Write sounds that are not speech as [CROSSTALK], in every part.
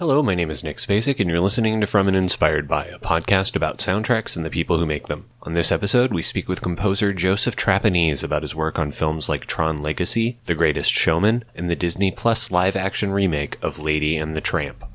Hello, my name is Nick Spacek, and you're listening to From and Inspired By, a podcast about soundtracks and the people who make them. On this episode, we speak with composer Joseph Trapanese about his work on films like Tron Legacy, The Greatest Showman, and the Disney Plus live action remake of Lady and the Tramp.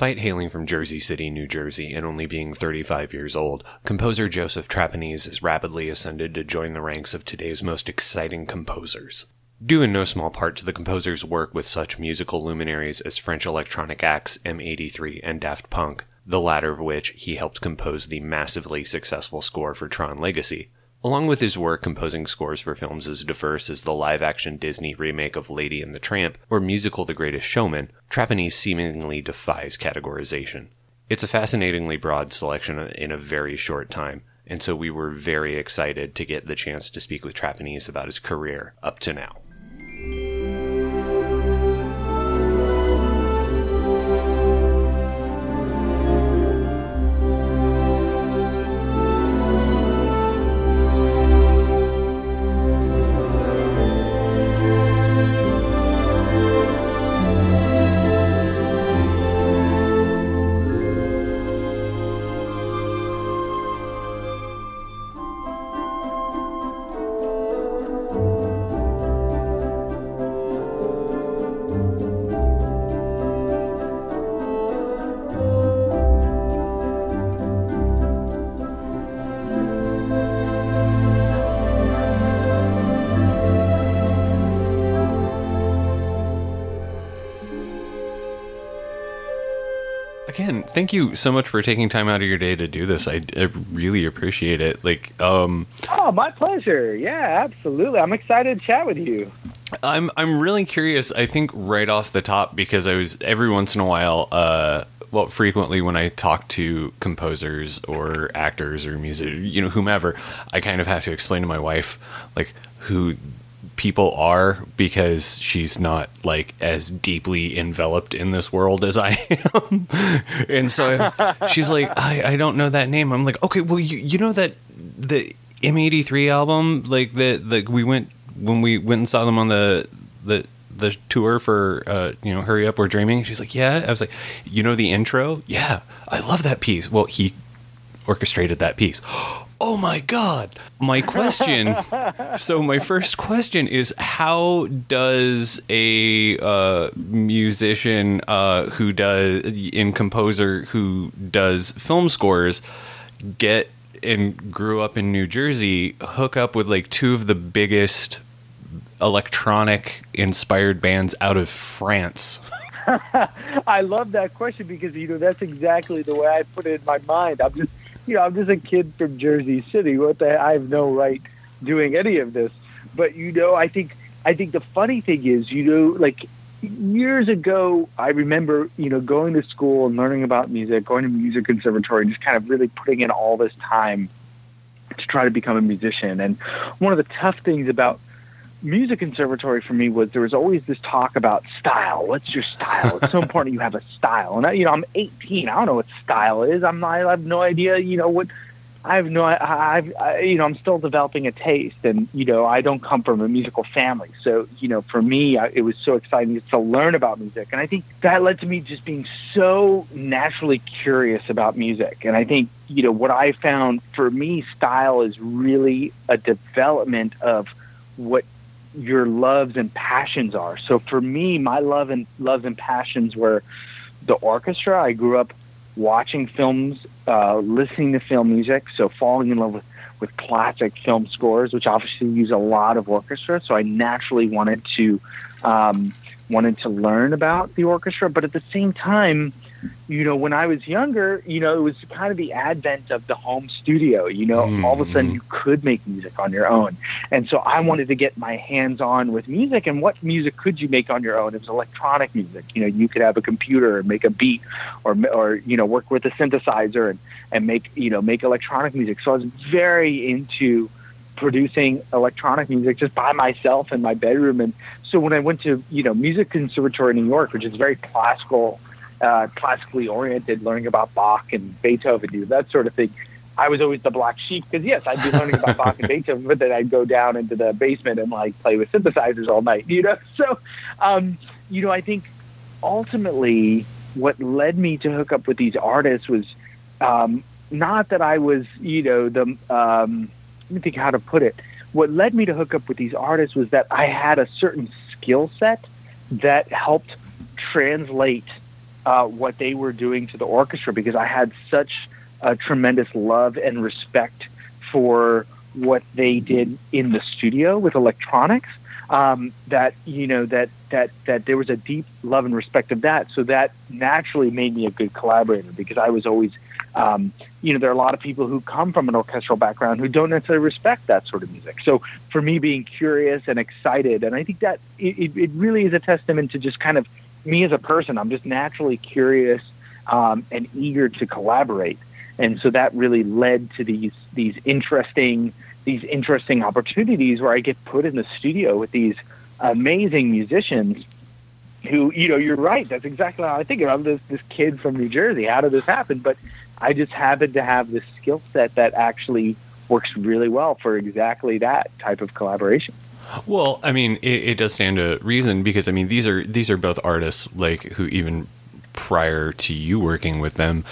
Despite hailing from Jersey City, New Jersey, and only being 35 years old, composer Joseph Trapanese has rapidly ascended to join the ranks of today's most exciting composers. Due in no small part to the composer's work with such musical luminaries as French electronic acts M83 and Daft Punk, the latter of which he helped compose the massively successful score for Tron Legacy, Along with his work composing scores for films as diverse as the live action Disney remake of Lady and the Tramp or musical The Greatest Showman, Trapanese seemingly defies categorization. It's a fascinatingly broad selection in a very short time, and so we were very excited to get the chance to speak with Trapanese about his career up to now. Again, thank you so much for taking time out of your day to do this. I, I really appreciate it. Like, um, oh, my pleasure. Yeah, absolutely. I'm excited to chat with you. I'm I'm really curious. I think right off the top because I was every once in a while, uh, well, frequently when I talk to composers or actors or music, you know, whomever, I kind of have to explain to my wife like who people are because she's not like as deeply enveloped in this world as I am. [LAUGHS] and so she's like, I, I don't know that name. I'm like, okay, well, you, you know that the M83 album, like that, the, we went, when we went and saw them on the, the, the tour for uh, you know hurry up we're dreaming she's like yeah i was like you know the intro yeah i love that piece well he orchestrated that piece oh my god my question [LAUGHS] so my first question is how does a uh, musician uh, who does in composer who does film scores get and grew up in new jersey hook up with like two of the biggest electronic inspired bands out of france [LAUGHS] I love that question because you know that's exactly the way I put it in my mind. I'm just you know, I'm just a kid from Jersey City. What the I have no right doing any of this. But you know, I think I think the funny thing is, you know, like years ago, I remember, you know, going to school and learning about music, going to music conservatory, just kind of really putting in all this time to try to become a musician. And one of the tough things about music conservatory for me was there was always this talk about style. What's your style? It's so [LAUGHS] important you have a style. And I, you know, I'm 18. I don't know what style is. I'm not, I have no idea. You know what I have no, I, I've, I, you know, I'm still developing a taste, and you know, I don't come from a musical family, so you know, for me, I, it was so exciting to learn about music, and I think that led to me just being so naturally curious about music, and I think you know what I found for me, style is really a development of what your loves and passions are. So for me, my love and loves and passions were the orchestra. I grew up watching films, uh, listening to film music, so falling in love with, with classic film scores, which obviously use a lot of orchestra. So I naturally wanted to um, wanted to learn about the orchestra, but at the same time, you know, when I was younger, you know, it was kind of the advent of the home studio. You know, mm. all of a sudden you could make music on your own. And so I wanted to get my hands on with music. And what music could you make on your own? It was electronic music. You know, you could have a computer and make a beat or, or you know, work with a synthesizer and, and make, you know, make electronic music. So I was very into producing electronic music just by myself in my bedroom. And so when I went to, you know, Music Conservatory in New York, which is very classical, uh, classically oriented, learning about Bach and Beethoven, know, that sort of thing. I was always the black sheep because yes, I'd be learning about Bach and [LAUGHS] Beethoven, but then I'd go down into the basement and like play with synthesizers all night, you know. [LAUGHS] So, um, you know, I think ultimately what led me to hook up with these artists was um, not that I was, you know, the um, let me think how to put it. What led me to hook up with these artists was that I had a certain skill set that helped translate uh, what they were doing to the orchestra because I had such a tremendous love and respect for what they did in the studio with electronics. Um, that you know that that that there was a deep love and respect of that, so that naturally made me a good collaborator because I was always, um, you know, there are a lot of people who come from an orchestral background who don't necessarily respect that sort of music. So for me, being curious and excited, and I think that it, it really is a testament to just kind of me as a person, I'm just naturally curious um, and eager to collaborate, and so that really led to these these interesting these interesting opportunities where I get put in the studio with these amazing musicians who, you know, you're right. That's exactly how I think of. I'm this this kid from New Jersey. How did this happen? But I just happened to have this skill set that actually works really well for exactly that type of collaboration. Well, I mean, it, it, does stand to reason because I mean these are these are both artists like who even prior to you working with them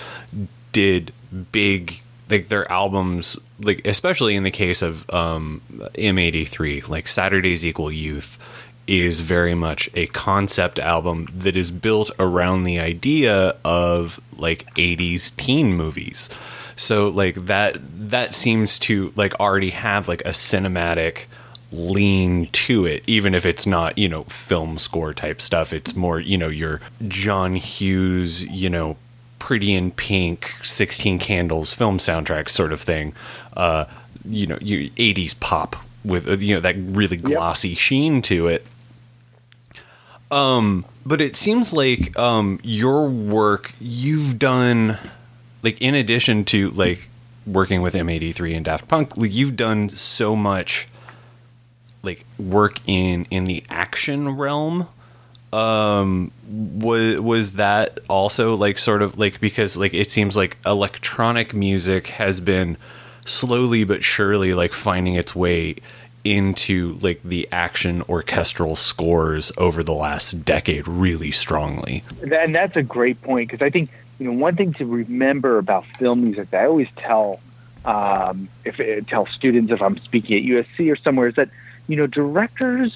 did big like their albums like especially in the case of um, M83 like Saturdays Equal Youth is very much a concept album that is built around the idea of like 80s teen movies. So like that that seems to like already have like a cinematic lean to it, even if it's not, you know, film score type stuff. It's more, you know, your John Hughes, you know, Pretty in Pink, 16 Candles film soundtrack sort of thing. Uh, you know, you 80s pop with, uh, you know, that really glossy yep. sheen to it. Um, but it seems like um, your work, you've done, like, in addition to, like, working with M83 and Daft Punk, like, you've done so much like work in in the action realm um was was that also like sort of like because like it seems like electronic music has been slowly but surely like finding its way into like the action orchestral scores over the last decade really strongly. And that's a great point because i think you know one thing to remember about film music that i always tell um, if tell students if i'm speaking at usc or somewhere is that you know, directors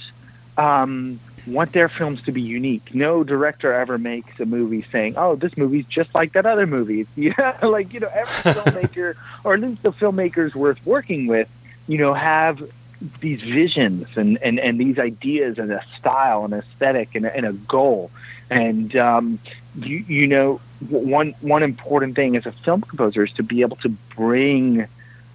um, want their films to be unique. No director ever makes a movie saying, "Oh, this movie's just like that other movie." [LAUGHS] Yeah, like you know, every [LAUGHS] filmmaker, or at least the filmmakers worth working with, you know, have these visions and, and, and these ideas and a style and aesthetic and a, and a goal. And um, you you know, one one important thing as a film composer is to be able to bring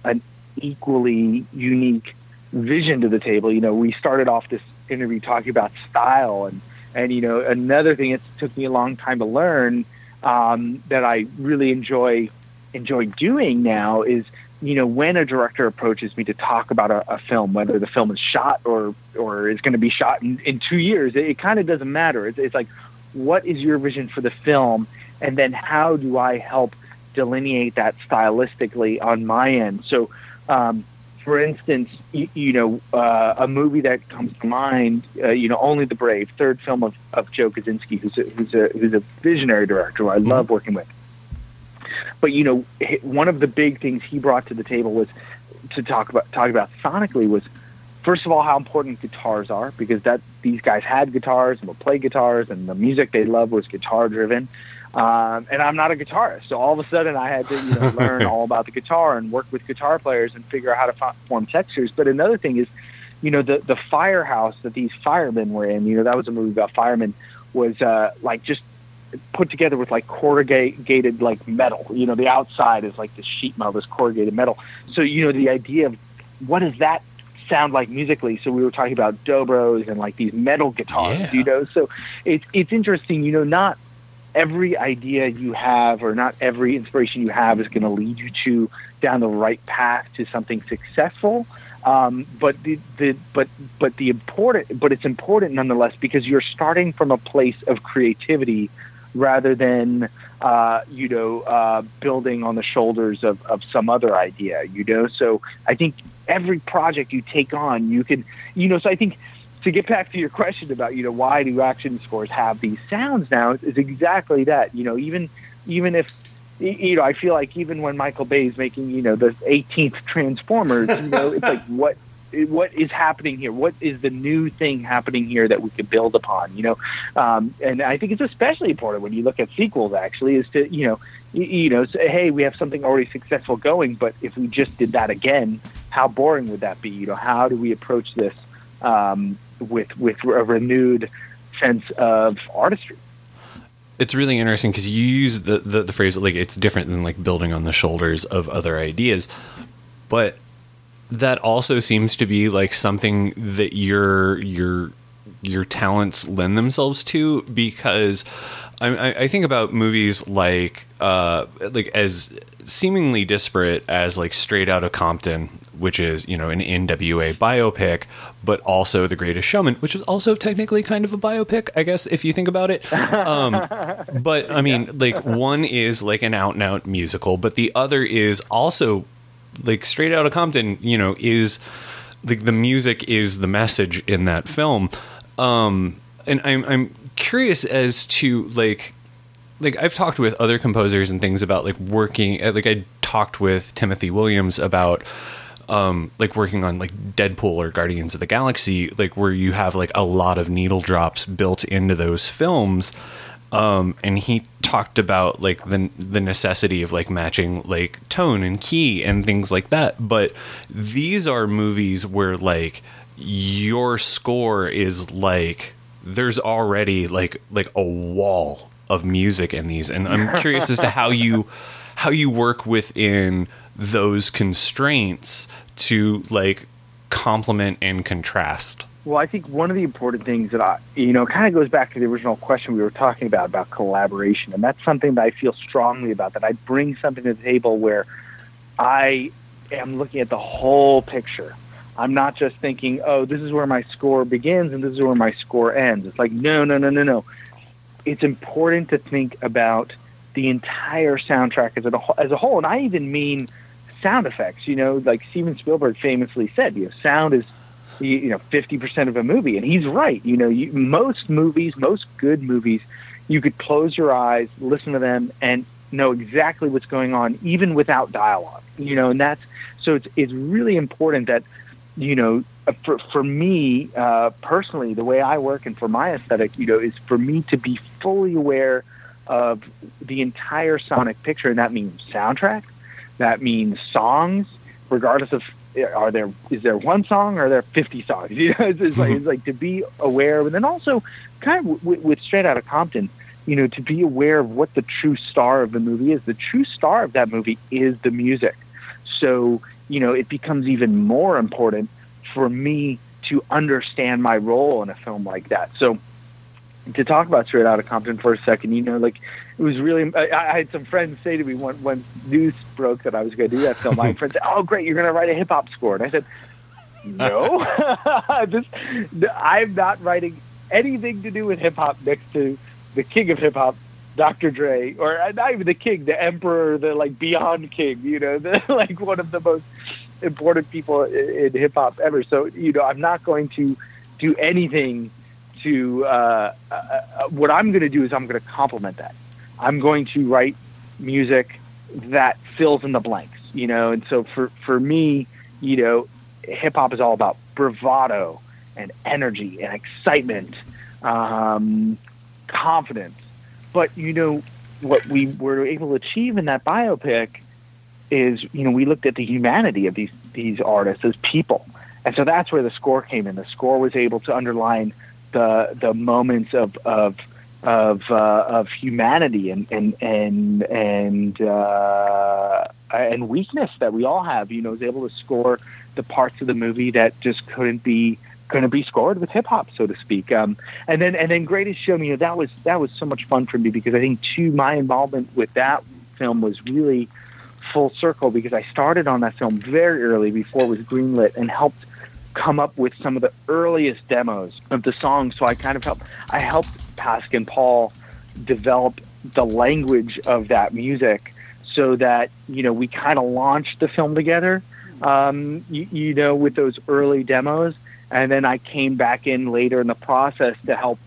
an equally unique vision to the table. You know, we started off this interview talking about style, and and you know, another thing it took me a long time to learn um, that I really enjoy enjoy doing now is you know when a director approaches me to talk about a, a film, whether the film is shot or or is going to be shot in, in two years, it, it kind of doesn't matter. It's, it's like, what is your vision for the film, and then how do I help delineate that stylistically on my end. So, um, for instance, you, you know, uh, a movie that comes to mind, uh, you know, Only the Brave, third film of, of Joe Kosinski, who's a, who's a who's a visionary director who I mm-hmm. love working with. But you know, one of the big things he brought to the table was to talk about talk about sonically was first of all how important guitars are because that these guys had guitars and would play guitars and the music they loved was guitar driven um, and I'm not a guitarist so all of a sudden I had to you know [LAUGHS] learn all about the guitar and work with guitar players and figure out how to form textures but another thing is you know the the firehouse that these firemen were in you know that was a movie about firemen was uh, like just put together with like corrugated like metal. You know, the outside is like this sheet metal, this corrugated metal. So you know, the idea of what does that sound like musically? So we were talking about dobros and like these metal guitars. Yeah. You know, so it's it's interesting. You know, not every idea you have or not every inspiration you have is going to lead you to down the right path to something successful. Um, but the, the but but the important but it's important nonetheless because you're starting from a place of creativity rather than uh, you know uh, building on the shoulders of, of some other idea you know so i think every project you take on you can you know so i think to get back to your question about you know why do action scores have these sounds now is exactly that you know even even if you know i feel like even when michael bay is making you know the 18th transformers you know it's like what what is happening here? What is the new thing happening here that we could build upon? You know, um, and I think it's especially important when you look at sequels. Actually, is to you know, you know, say, hey, we have something already successful going, but if we just did that again, how boring would that be? You know, how do we approach this um, with with a renewed sense of artistry? it's really interesting because you use the, the, the phrase like it's different than like building on the shoulders of other ideas but that also seems to be like something that your your your talents lend themselves to because I, I think about movies like uh, like as seemingly disparate as like Straight Outta Compton, which is you know an NWA biopic, but also The Greatest Showman, which is also technically kind of a biopic, I guess if you think about it. Um, [LAUGHS] but I mean, like one is like an out and out musical, but the other is also like Straight Outta Compton, you know, is the the music is the message in that film. Um, and I'm I'm curious as to like like I've talked with other composers and things about like working uh, like I talked with Timothy Williams about um, like working on like Deadpool or Guardians of the Galaxy, like where you have like a lot of needle drops built into those films. Um, and he talked about like the the necessity of like matching like tone and key and things like that. But these are movies where like your score is like there's already like like a wall of music in these, and I'm curious as to how you how you work within those constraints to like complement and contrast. Well, I think one of the important things that I, you know, kind of goes back to the original question we were talking about about collaboration, and that's something that I feel strongly about. That I bring something to the table where I am looking at the whole picture. I'm not just thinking, oh, this is where my score begins and this is where my score ends. It's like, no, no, no, no, no. It's important to think about the entire soundtrack as a, as a whole. And I even mean sound effects. You know, like Steven Spielberg famously said, you know, sound is you know, 50% of a movie. And he's right. You know, you, most movies, most good movies, you could close your eyes, listen to them, and know exactly what's going on, even without dialogue. You know, and that's so it's it's really important that you know for for me uh, personally, the way I work and for my aesthetic, you know, is for me to be fully aware of the entire sonic picture, and that means soundtrack, that means songs, regardless of are there is there one song or are there 50 songs? [LAUGHS] You know it's, it's like it's like to be aware and then also kind of with, with straight out of compton you know to be aware of what the true star of the movie is. The true star of that movie is the music. So you know it becomes even more important for me to understand my role in a film like that so to talk about Straight Outta Compton for a second, you know, like it was really. I, I had some friends say to me when when news broke that I was going to do that film. My [LAUGHS] friend said, "Oh, great, you're going to write a hip hop score," and I said, "No, [LAUGHS] this, I'm not writing anything to do with hip hop next to the king of hip hop, Dr. Dre, or uh, not even the king, the emperor, the like beyond king, you know, [LAUGHS] the, like one of the most important people in, hip hop ever. So, you know, I'm not going to do anything to, uh, uh, uh what I'm going to do is I'm going to complement that. I'm going to write music that fills in the blanks, you know, and so for, for me, you know, hip hop is all about bravado and energy and excitement, um, confidence. But you know what we were able to achieve in that biopic is you know we looked at the humanity of these these artists as people, and so that's where the score came in. The score was able to underline the the moments of of of uh, of humanity and and and and uh, and weakness that we all have. You know, was able to score the parts of the movie that just couldn't be going to be scored with hip hop, so to speak. Um, and then and then Greatest Show, you know, that was that was so much fun for me because I think too my involvement with that film was really full circle because I started on that film very early before it was greenlit and helped come up with some of the earliest demos of the song. So I kind of helped I helped Pasek and Paul develop the language of that music so that you know we kind of launched the film together um, you, you know, with those early demos. And then I came back in later in the process to help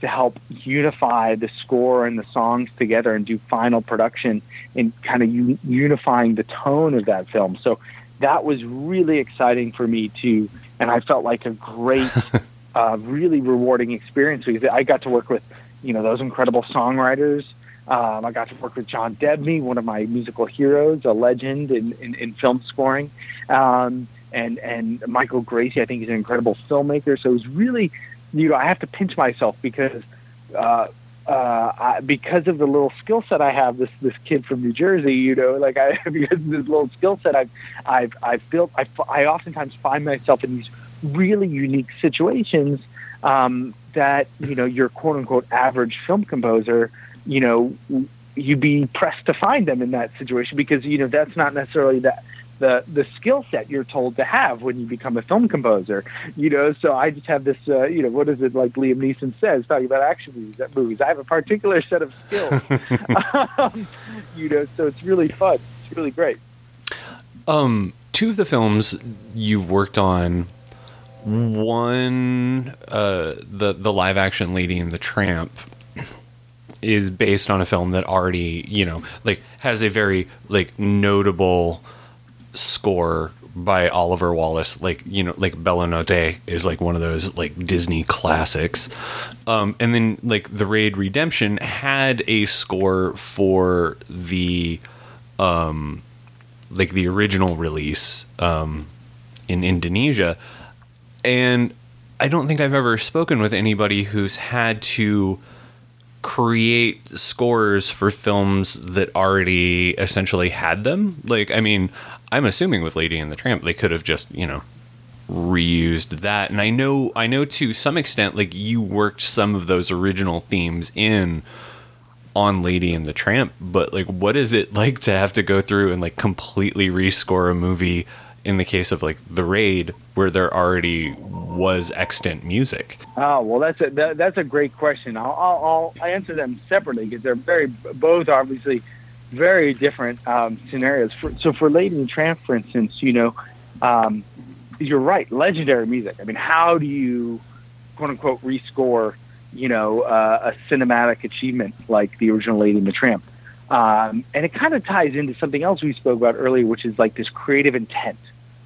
to help unify the score and the songs together and do final production and kind of u- unifying the tone of that film. So that was really exciting for me too, and I felt like a great, [LAUGHS] uh, really rewarding experience because I got to work with you know those incredible songwriters um, I got to work with John Debney, one of my musical heroes, a legend in, in, in film scoring, um, and and Michael Gracey. I think he's an incredible filmmaker. So it was really, you know, I have to pinch myself because. Uh, uh, I, because of the little skill set I have, this this kid from New Jersey, you know, like I [LAUGHS] because of this little skill set I've I've I've built. I, I oftentimes find myself in these really unique situations um, that you know your quote unquote average film composer you know, you'd be pressed to find them in that situation because you know that's not necessarily that the the skill set you're told to have when you become a film composer. You know, so I just have this. Uh, you know, what is it like Liam Neeson says talking about action movies? Movies. I have a particular [LAUGHS] set of skills. [LAUGHS] um, you know, so it's really fun. It's really great. Um, two of the films you've worked on. One, uh, the the live action Lady and the Tramp is based on a film that already you know like has a very like notable score by Oliver Wallace, like you know, like Bella Notte is like one of those like Disney classics. Um, and then like the Raid Redemption had a score for the um, like the original release um, in Indonesia, and I don't think I've ever spoken with anybody who's had to create scores for films that already essentially had them. Like, I mean, I'm assuming with Lady and the Tramp, they could have just, you know, reused that. And I know, I know to some extent, like you worked some of those original themes in on Lady and the Tramp, but like, what is it like to have to go through and like completely rescore a movie in the case of like the raid where there already was extant music? Oh well, that's a that, that's a great question. I'll, I'll, I'll answer them separately because they're very both obviously very different um, scenarios. For, so for Lady and the Tramp, for instance, you know, um, you're right, legendary music. I mean, how do you quote unquote rescore, you know, uh, a cinematic achievement like the original Lady and the Tramp? Um, and it kind of ties into something else we spoke about earlier, which is like this creative intent.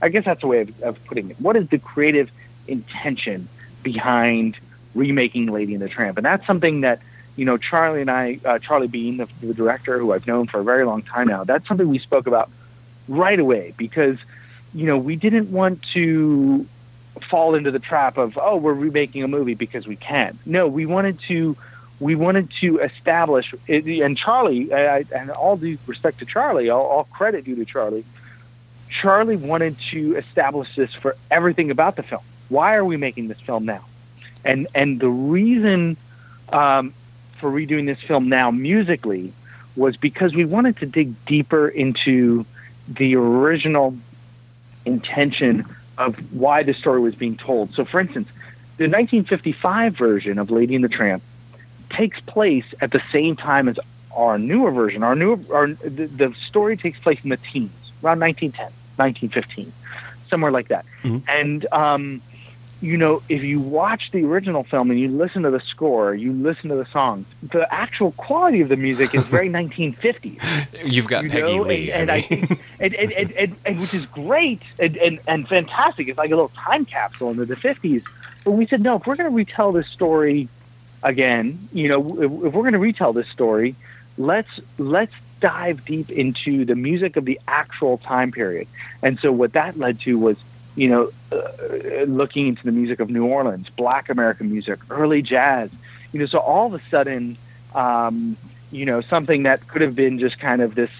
I guess that's a way of, of putting it. What is the creative intention behind remaking Lady and the Tramp? And that's something that you know Charlie and I, uh, Charlie Bean, the, the director who I've known for a very long time now, that's something we spoke about right away because you know we didn't want to fall into the trap of oh we're remaking a movie because we can. No, we wanted to we wanted to establish and Charlie and all due respect to Charlie, all, all credit due to Charlie Charlie wanted to establish this for everything about the film. Why are we making this film now? And and the reason um, for redoing this film now musically was because we wanted to dig deeper into the original intention of why the story was being told. So, for instance, the 1955 version of Lady and the Tramp takes place at the same time as our newer version, our newer, our the, the story takes place in the teens, around 1910, 1915, somewhere like that. Mhm. And um, you know, if you watch the original film and you listen to the score, you listen to the songs, the actual quality of the music is very [LAUGHS] 1950s. You've got You Peggy know, Lee. and, I I mean. think, and, and, and, and, and which is great and, and, and fantastic. It's like a little time capsule into the 50s. But we said, no, if we're going to retell this story again, you know, if, if we're going to retell this story, let's let's dive deep into the music of the actual time period. And so what that led to was, you know, uh, looking into the music of New Orleans, Black American music, early jazz. You know, so all of a sudden, um, you know, something that could have been just kind of this,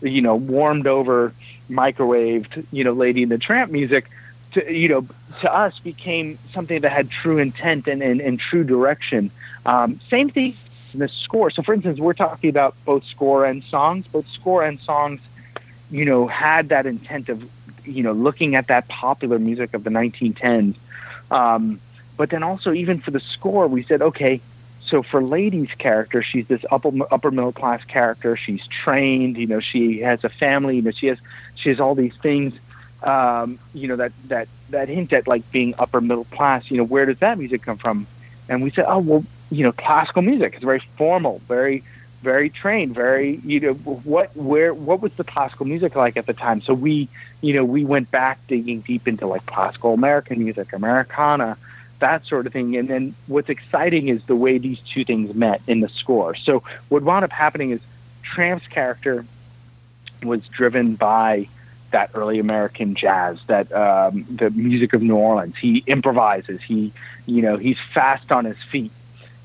you know, warmed over, microwaved, you know, Lady in the Tramp music, to you know, to us became something that had true intent and, and, and true direction. Um, same thing in the score. So, for instance, we're talking about both score and songs. Both score and songs, you know, had that intent of, you know, looking at that popular music of the 1910s. Um, but then also, even for the score, we said, okay, so for Lady's character, she's this upper upper middle class character. She's trained, you know, she has a family, you know, she has she has all these things, um, you know, that that that hint at like being upper middle class. You know, where does that music come from? And we said, oh well, you know, classical music. It's very formal, very very trained, very you know what where what was the classical music like at the time? So we you know we went back digging deep into like classical American music, Americana, that sort of thing. And then what's exciting is the way these two things met in the score. So what wound up happening is Tramp's character was driven by that early American jazz, that um, the music of New Orleans. He improvises. He, you know, he's fast on his feet,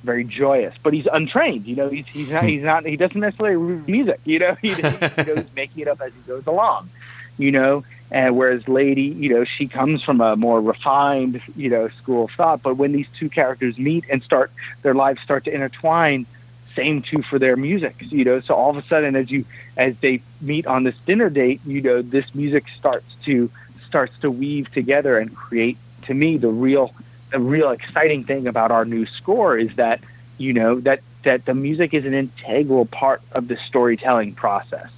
very joyous, but he's untrained. You know, he's he's not he's not he doesn't necessarily read music. You know, [LAUGHS] he, making it up as he goes along. You know, and whereas Lady, you know, she comes from a more refined, you know, school of thought. But when these two characters meet and start their lives start to intertwine, same too for their music. You know, so all of a sudden, as you as they meet on this dinner date, you know, this music starts to starts to weave together and create. To me, the real the real exciting thing about our new score is that you know that that the music is an integral part of the storytelling process.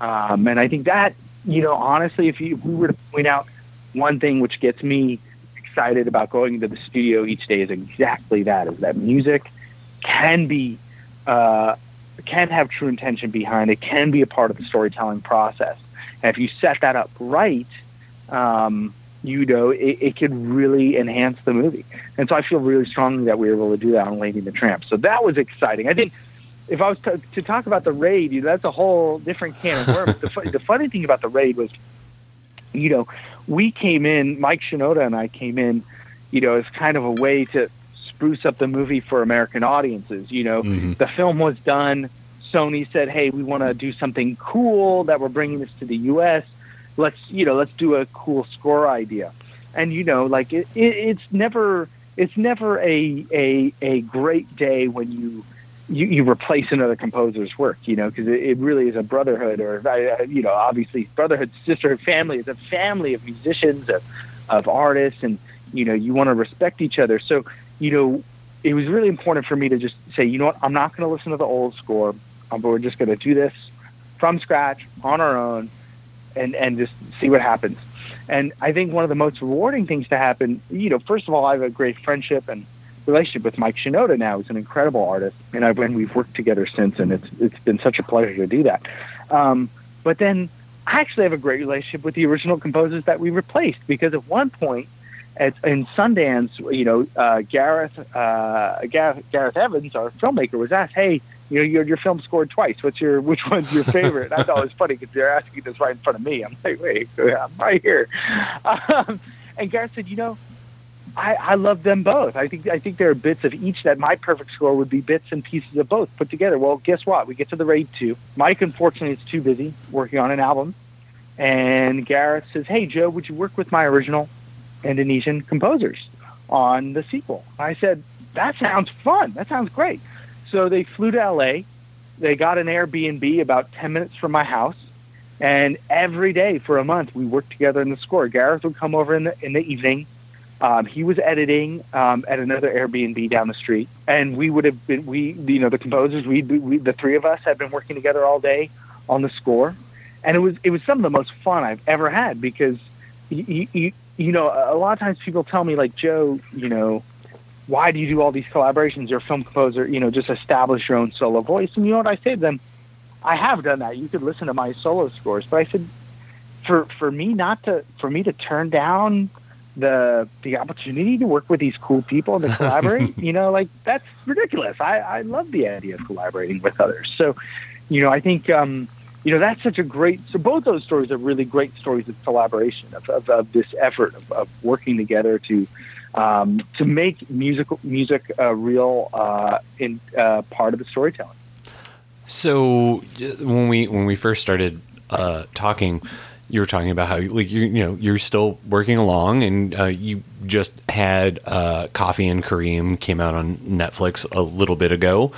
Um, and I think that you know, honestly, if, you, if we were to point out one thing which gets me excited about going into the studio each day is exactly that: is that music can be uh, can have true intention behind it, can be a part of the storytelling process, and if you set that up right, um, you know, it, it could really enhance the movie. And so I feel really strongly that we were able to do that on Lady and the Tramp. So that was exciting. I think if I was to, to talk about the raid, you know, that's a whole different can of worms. the, fu- the funny thing about the raid was, you know, we came in, Mike Shinoda and I came in, you know, as kind of a way to spruce up the movie for American audiences. You know, Mhm. the film was done. Sony said, "Hey, we want to do something cool that we're bringing this to the U.S. Let's, you know, let's do a cool score idea." And you know, like it, it, it's never, it's never a a a great day when you you, you replace another composer's work, you know, because it, it really is a brotherhood, or you know, obviously brotherhood, sisterhood, family. It's a family of musicians, of of artists, and you know, you want to respect each other. So, you know, it was really important for me to just say, you know what, I'm not going to listen to the old score, but we're just going to do this from scratch on our own, and and just see what happens. And I think one of the most rewarding things to happen, you know, first of all, I have a great friendship and relationship with Mike Shinoda now. He's an incredible artist, and I've and we've worked together since, and it's it's been such a pleasure to do that. Um, but then I actually have a great relationship with the original composers that we replaced because at one point, at, in Sundance, you know, uh, Gareth uh, Gareth Gareth Evans, our filmmaker, was asked, "Hey, you know, your your film scored twice. What's your which one's your favorite?" I thought it was funny because they're asking this right in front of me. I'm like, "Wait, I'm right here." Um, and Gareth said, "You know." I, I love them both. I think I think there are bits of each that my perfect score would be bits and pieces of both put together. Well, guess what? We get to the raid two. Mike unfortunately is too busy working on an album, and Gareth says, "Hey Joe, would you work with my original Indonesian composers on the sequel?" I said, "That sounds fun. That sounds great." So they flew to LA. They got an Airbnb about ten minutes from my house, and every day for a month we worked together in the score. Gareth would come over in the in the evening Um, he was editing um, at another Airbnb down the street, and we would have been we you know the composers we, we the three of us had been working together all day on the score, and it was it was some of the most fun I've ever had because you you, you know a lot of times people tell me like Joe you know why do you do all these collaborations? You're a film composer, you know, just establish your own solo voice. And you know what I say to them? I have done that. You could listen to my solo scores, but I said, for for me not to for me to turn down the the opportunity to work with these cool people and to collaborate, [LAUGHS] you know, like that's ridiculous. I I love the idea of collaborating with others. So, you know, I think um, you know that's such a great. So both those stories are really great stories of collaboration of of, of this effort of, of working together to um, to make musical music a real uh, in uh, part of the storytelling. So when we when we first started uh, talking, you were talking about how like you you know you're still working along, and uh, you just had uh, Coffee and Kareem came out on Netflix a little bit ago.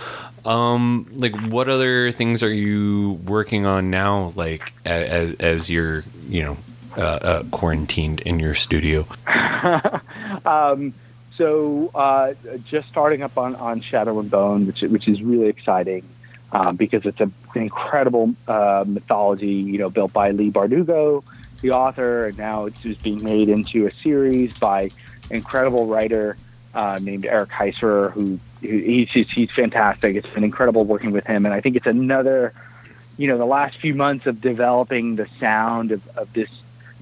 Um, like what other things are you working on now? Like as, as you're you know uh, uh, quarantined in your studio. [LAUGHS] um, so uh, just starting up on, on Shadow and Bone, which which is really exciting um, because it's a, an incredible uh, mythology, you know, built by Leigh Bardugo, the author, and now it's just being made into a series by incredible writer uh, named Eric Heisserer, who, who he's he's fantastic. It's been incredible working with him, and I think it's another, you know, the last few months of developing the sound of, of this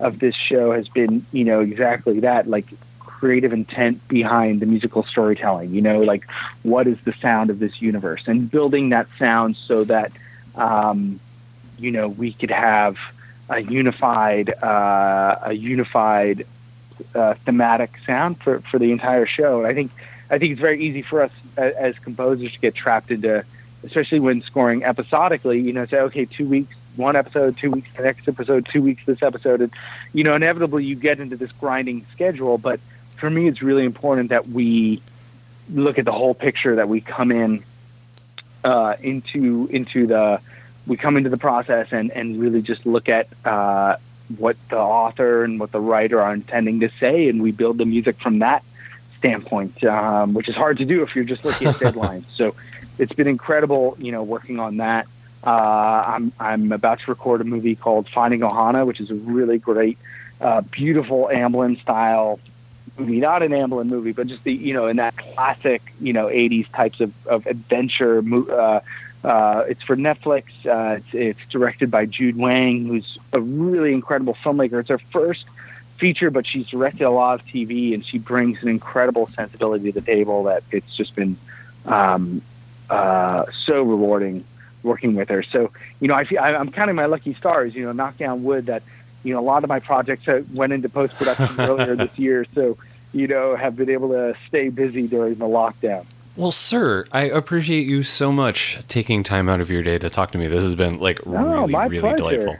of this show has been, you know, exactly that, like creative intent behind the musical storytelling. You know, like what is the sound of this universe, and building that sound so that, um, you know, we could have a unified, uh, a unified uh, thematic sound for for the entire show. And I think, I think it's very easy for us as, as composers to get trapped into, especially when scoring episodically. You know, say, okay, two weeks one episode, two weeks the next episode, two weeks this episode, and you know, inevitably you get into this grinding schedule. But for me, it's really important that we look at the whole picture. That we come in uh, into into the we come into the process and and really just look at uh, what the author and what the writer are intending to say, and we build the music from that standpoint, um, which is hard to do if you're just looking at [LAUGHS] deadlines. So it's been incredible, you know, working on that. Uh, I'm I'm about to record a movie called Finding Ohana, which is a really great, uh, beautiful Amblin style movie. Not an Amblin movie, but just the you know in that classic you know '80s types of of adventure. Uh, uh, it's for Netflix. Uh, it's, it's directed by Jude Weng, who's a really incredible filmmaker. It's her first feature, but she's directed a lot of TV, and she brings an incredible sensibility to the table that it's just been um, uh, so rewarding working with her. So, you know, I feel, I, am counting my lucky stars, you know, knock down wood that, you know, a lot of my projects went into post production [LAUGHS] earlier this year. So, you know, have been able to stay busy during the lockdown. Well, sir, I appreciate you so much taking time out of your day to talk to me. This has been like oh, really, really pleasure. delightful.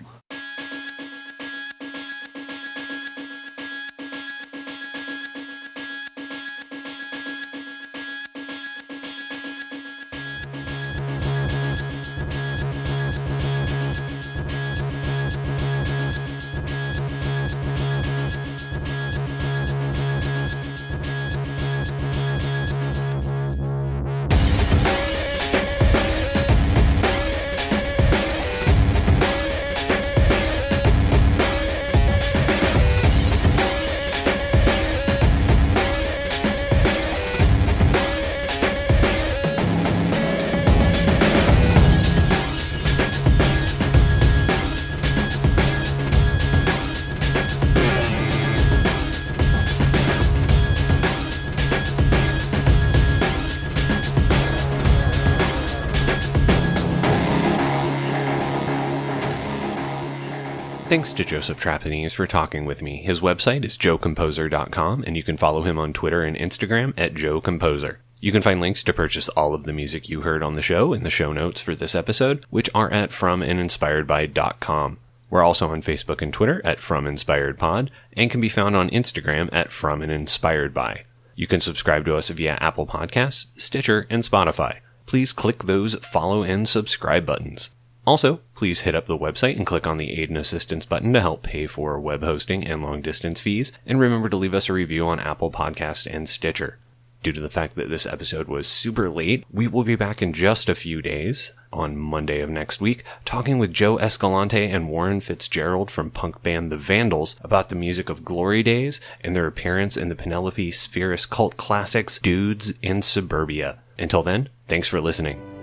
Thanks to Joseph Trapanese for talking with me. His website is joecomposer.com, and you can follow him on Twitter and Instagram at joecomposer. You can find links to purchase all of the music you heard on the show in the show notes for this episode, which are at fromandinspiredby.com. We're also on Facebook and Twitter at From Inspired Pod, and can be found on Instagram at From and Inspired By. You can subscribe to us via Apple Podcasts, Stitcher, and Spotify. Please click those follow and subscribe buttons. Also, please hit up the website and click on the Aid and Assistance button to help pay for web hosting and long distance fees. And remember to leave us a review on Apple Podcast and Stitcher. Due to the fact that this episode was super late, we will be back in just a few days on Monday of next week, talking with Joe Escalante and Warren Fitzgerald from punk band The Vandals about the music of Glory Days and their appearance in the Penelope Spheeris cult classics Dudes in Suburbia. Until then, thanks for listening.